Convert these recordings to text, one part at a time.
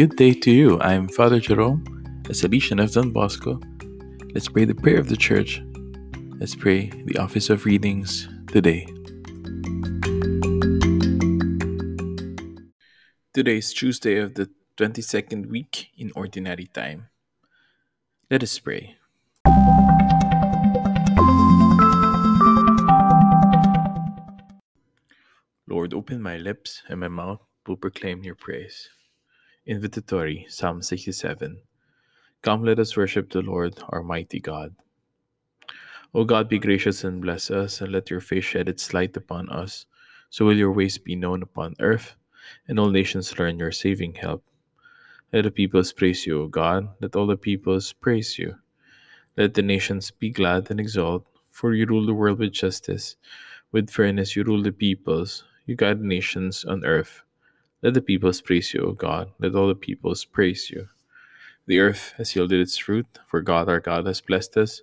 good day to you. I'm Father Jerome, a Salesian of Don Bosco. Let's pray the prayer of the church. Let's pray the office of readings today. Today is Tuesday of the 22nd week in Ordinary Time. Let us pray. Lord, open my lips, and my mouth will proclaim your praise. Invitatory, Psalm 67. Come, let us worship the Lord, our mighty God. O God, be gracious and bless us, and let your face shed its light upon us. So will your ways be known upon earth, and all nations learn your saving help. Let the peoples praise you, O God. Let all the peoples praise you. Let the nations be glad and exult, for you rule the world with justice. With fairness you rule the peoples. You guide the nations on earth. Let the peoples praise you, O God. Let all the peoples praise you. The earth has yielded its fruit, for God our God has blessed us.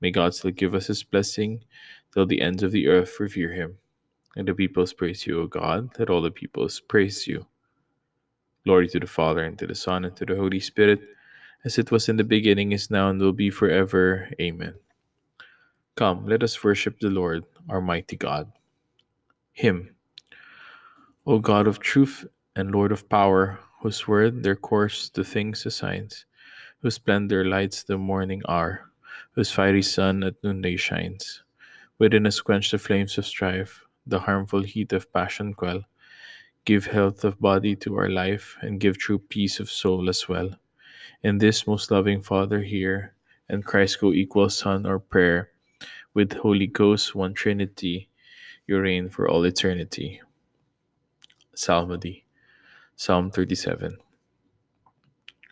May God still give us his blessing till the ends of the earth revere him. Let the peoples praise you, O God. Let all the peoples praise you. Glory to the Father, and to the Son, and to the Holy Spirit, as it was in the beginning, is now, and will be forever. Amen. Come, let us worship the Lord, our mighty God. Hymn. O God of truth and Lord of power, whose word their course to things assigns, whose splendor lights the morning hour, whose fiery sun at noonday shines. Within us quench the flames of strife, the harmful heat of passion quell. Give health of body to our life, and give true peace of soul as well. In this most loving Father here, and Christ co-equal Son our prayer, with Holy Ghost one Trinity, you reign for all eternity. Psalmody, Psalm 37.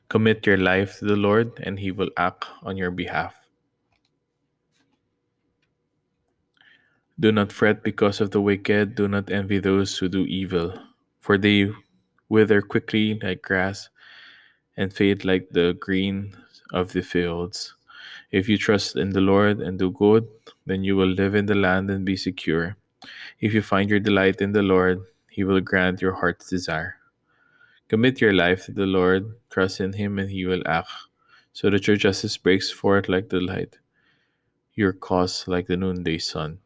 Commit your life to the Lord, and He will act on your behalf. Do not fret because of the wicked, do not envy those who do evil, for they wither quickly like grass and fade like the green of the fields. If you trust in the Lord and do good, then you will live in the land and be secure. If you find your delight in the Lord, he will grant your heart's desire. Commit your life to the Lord, trust in Him, and He will act, so that your justice breaks forth like the light, your cause like the noonday sun.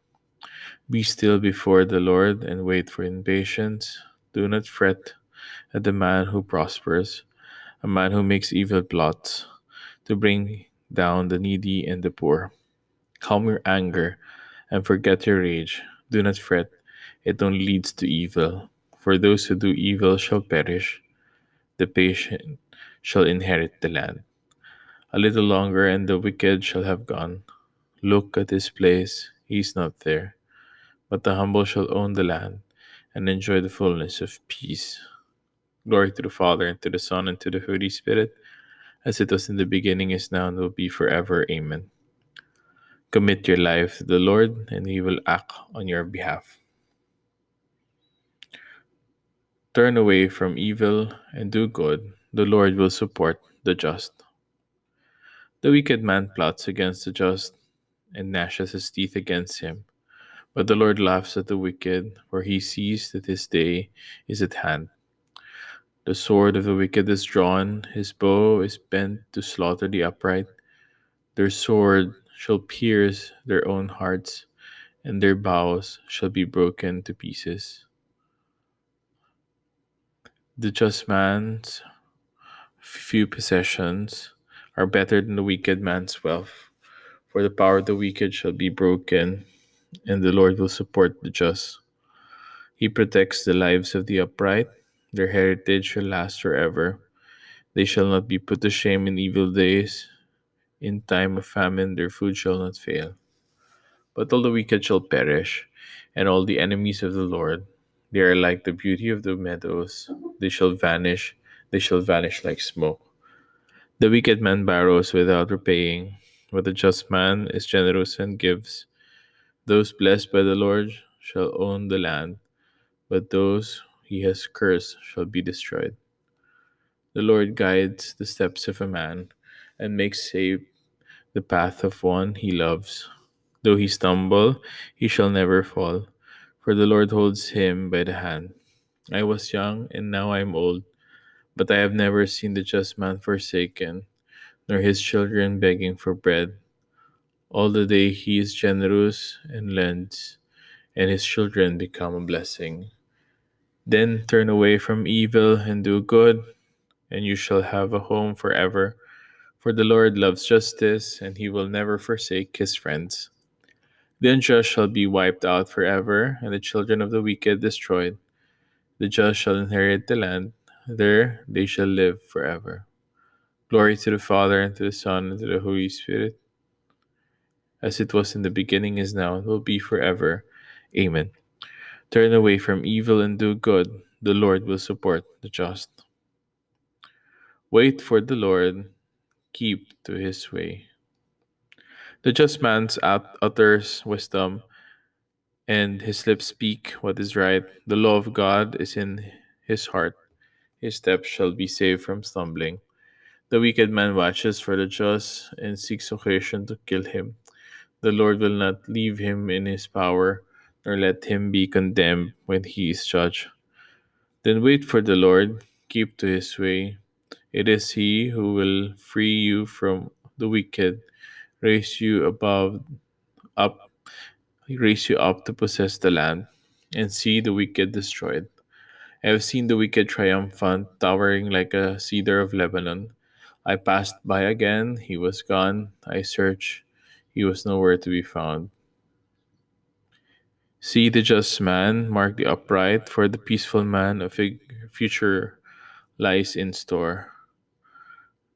Be still before the Lord and wait for in patience. Do not fret at the man who prospers, a man who makes evil plots to bring down the needy and the poor. Calm your anger and forget your rage. Do not fret it only leads to evil. For those who do evil shall perish, the patient shall inherit the land. A little longer, and the wicked shall have gone. Look at his place, he is not there. But the humble shall own the land and enjoy the fullness of peace. Glory to the Father, and to the Son, and to the Holy Spirit, as it was in the beginning, is now, and will be forever. Amen. Commit your life to the Lord, and he will act on your behalf. Turn away from evil and do good, the Lord will support the just. The wicked man plots against the just and gnashes his teeth against him. But the Lord laughs at the wicked, for he sees that his day is at hand. The sword of the wicked is drawn, his bow is bent to slaughter the upright. Their sword shall pierce their own hearts, and their bows shall be broken to pieces. The just man's few possessions are better than the wicked man's wealth. For the power of the wicked shall be broken, and the Lord will support the just. He protects the lives of the upright, their heritage shall last forever. They shall not be put to shame in evil days. In time of famine, their food shall not fail. But all the wicked shall perish, and all the enemies of the Lord they are like the beauty of the meadows. They shall vanish. They shall vanish like smoke. The wicked man borrows without repaying, but the just man is generous and gives. Those blessed by the Lord shall own the land, but those he has cursed shall be destroyed. The Lord guides the steps of a man and makes safe the path of one he loves. Though he stumble, he shall never fall for the Lord holds him by the hand. I was young, and now I am old, But I have never seen the just man forsaken, nor his children begging for bread. All the day he is generous and lends, and his children become a blessing. Then turn away from evil and do good, and you shall have a home forever. For the Lord loves justice, and he will never forsake his friends. The unjust shall be wiped out forever, and the children of the wicked destroyed. The just shall inherit the land, there they shall live forever. Glory to the Father, and to the Son, and to the Holy Spirit, as it was in the beginning, is now, and will be forever. Amen. Turn away from evil and do good. The Lord will support the just. Wait for the Lord, keep to his way. The just man's ut- utters wisdom, and his lips speak what is right. The law of God is in his heart. His steps shall be saved from stumbling. The wicked man watches for the just and seeks occasion to kill him. The Lord will not leave him in his power, nor let him be condemned when he is judged. Then wait for the Lord, keep to his way. It is he who will free you from the wicked, raise you above up raise you up to possess the land, and see the wicked destroyed. I have seen the wicked triumphant, towering like a cedar of Lebanon. I passed by again, he was gone. I searched, he was nowhere to be found. See the just man, mark the upright, for the peaceful man a fig- future lies in store.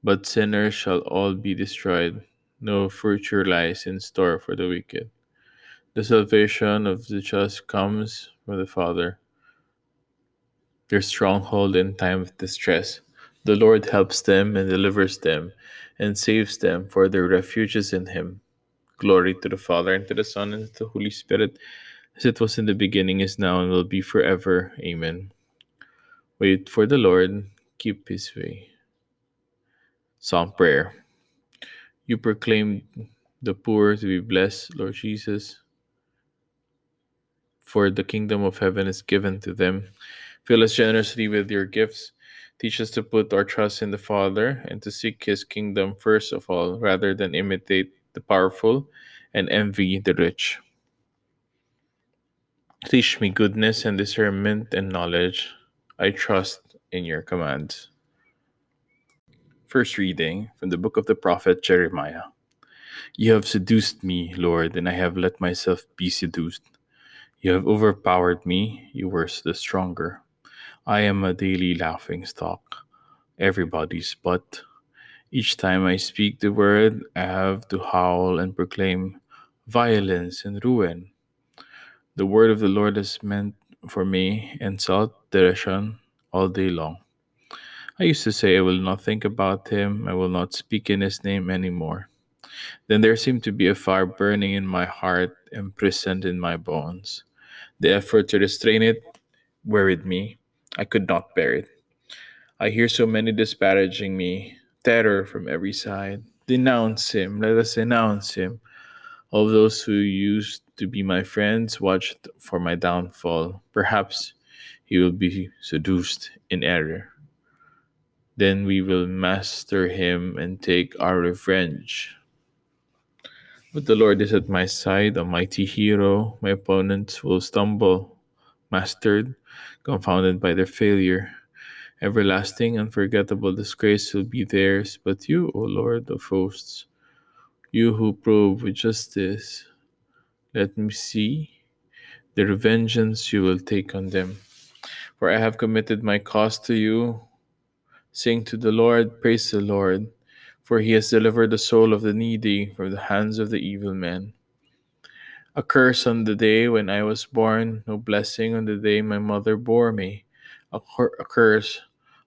But sinners shall all be destroyed, no future lies in store for the wicked. The salvation of the just comes from the Father, their stronghold in time of distress. The Lord helps them and delivers them and saves them, for their refuge is in Him. Glory to the Father, and to the Son, and to the Holy Spirit, as it was in the beginning, is now, and will be forever. Amen. Wait for the Lord, keep His way. Psalm Prayer. You proclaim the poor to be blessed, Lord Jesus for the kingdom of heaven is given to them. Fill us generously with your gifts. Teach us to put our trust in the Father and to seek his kingdom first of all, rather than imitate the powerful and envy the rich. Teach me goodness and discernment and knowledge. I trust in your commands. First reading from the book of the prophet Jeremiah. You have seduced me, Lord, and I have let myself be seduced. You have overpowered me, you were the stronger. I am a daily laughing stock, everybody's butt. Each time I speak the word, I have to howl and proclaim violence and ruin. The word of the Lord is meant for me, insult, derision, all day long. I used to say, I will not think about him, I will not speak in his name anymore. Then there seemed to be a fire burning in my heart, imprisoned in my bones. The effort to restrain it wearied me. I could not bear it. I hear so many disparaging me, terror from every side. Denounce him, let us denounce him. All those who used to be my friends watched for my downfall. Perhaps he will be seduced in error. Then we will master him and take our revenge. But the Lord is at my side, a mighty hero. My opponents will stumble, mastered, confounded by their failure. Everlasting, unforgettable disgrace will be theirs. But you, O Lord of hosts, you who prove with justice, let me see the vengeance you will take on them. For I have committed my cause to you. Sing to the Lord, praise the Lord for he has delivered the soul of the needy from the hands of the evil man. A curse on the day when I was born, no blessing on the day my mother bore me. A, cur- a curse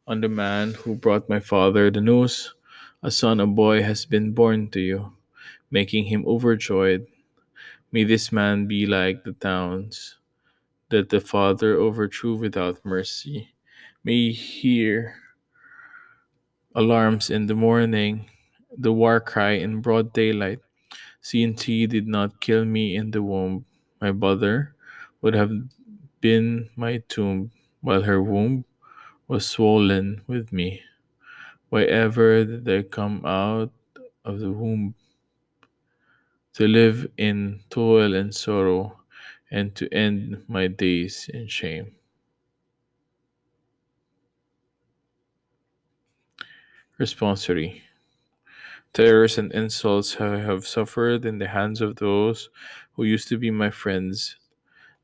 on the man who brought my father the news. A son, a boy has been born to you, making him overjoyed. May this man be like the towns that the father overthrew without mercy. May he hear alarms in the morning, the war cry in broad daylight. CNT did not kill me in the womb. My mother would have been my tomb, while her womb was swollen with me. Why ever did I come out of the womb to live in toil and sorrow, and to end my days in shame? Responsory Terrors and insults I have suffered in the hands of those who used to be my friends.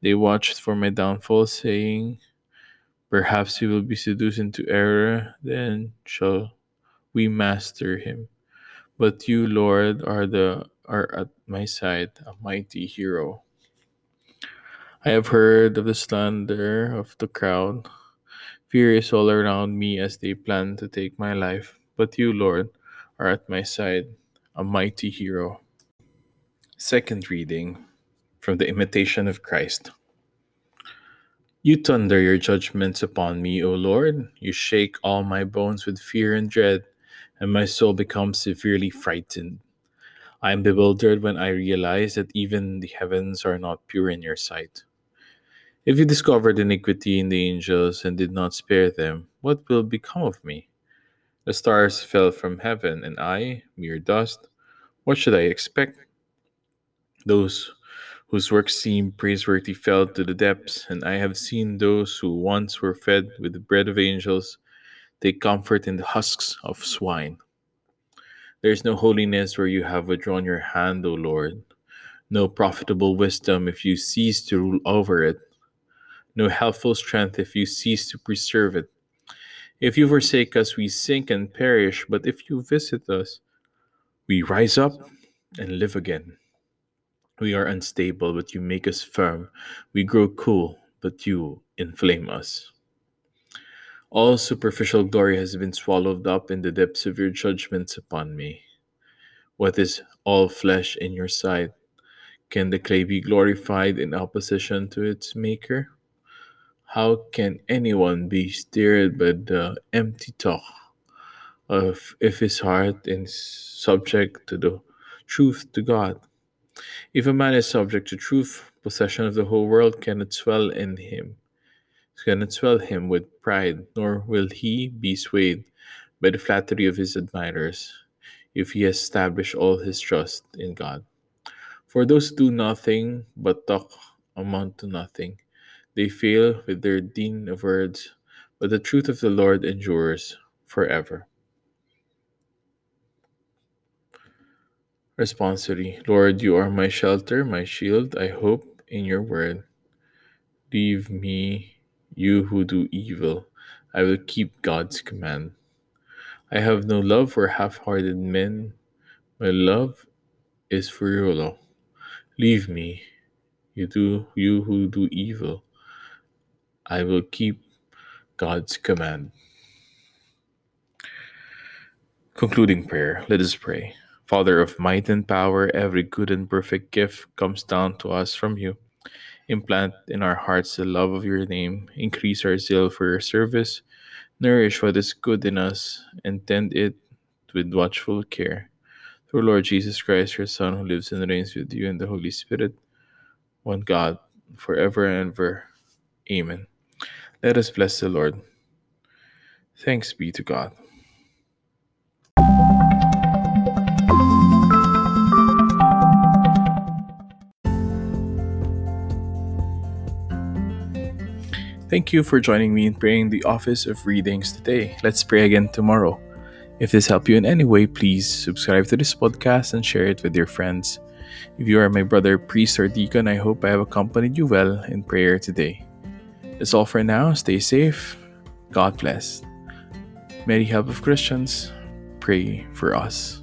They watched for my downfall, saying, Perhaps he will be seduced into error, then shall we master him. But you, Lord, are the are at my side, a mighty hero. I have heard of the slander of the crowd. Fear is all around me as they plan to take my life. But you, Lord, are at my side, a mighty hero. Second reading from the Imitation of Christ. You thunder your judgments upon me, O Lord. You shake all my bones with fear and dread, and my soul becomes severely frightened. I am bewildered when I realize that even the heavens are not pure in your sight. If you discovered iniquity in the angels and did not spare them, what will become of me? The stars fell from heaven, and I, mere dust, what should I expect? Those whose works seem praiseworthy fell to the depths, and I have seen those who once were fed with the bread of angels take comfort in the husks of swine. There is no holiness where you have withdrawn your hand, O Lord, no profitable wisdom if you cease to rule over it, no helpful strength if you cease to preserve it. If you forsake us, we sink and perish, but if you visit us, we rise up and live again. We are unstable, but you make us firm. We grow cool, but you inflame us. All superficial glory has been swallowed up in the depths of your judgments upon me. What is all flesh in your sight? Can the clay be glorified in opposition to its maker? How can anyone be stirred by the empty talk of if his heart is subject to the truth to God? If a man is subject to truth, possession of the whole world cannot swell in him, cannot swell him with pride, nor will he be swayed by the flattery of his admirers, if he establish all his trust in God. For those who do nothing but talk amount to nothing they fail with their din of words, but the truth of the Lord endures forever. Responsory Lord, you are my shelter, my shield. I hope in your word. Leave me, you who do evil. I will keep God's command. I have no love for half hearted men. My love is for your law. Leave me, you do you who do evil. I will keep God's command. Concluding prayer, let us pray. Father of might and power, every good and perfect gift comes down to us from you. Implant in our hearts the love of your name, increase our zeal for your service, nourish what is good in us, and tend it with watchful care. Through Lord Jesus Christ, your Son, who lives and reigns with you in the Holy Spirit, one God, forever and ever. Amen. Let us bless the Lord. Thanks be to God. Thank you for joining me in praying the office of readings today. Let's pray again tomorrow. If this helped you in any way, please subscribe to this podcast and share it with your friends. If you are my brother, priest, or deacon, I hope I have accompanied you well in prayer today. That's all for now. Stay safe. God bless. May the help of Christians pray for us.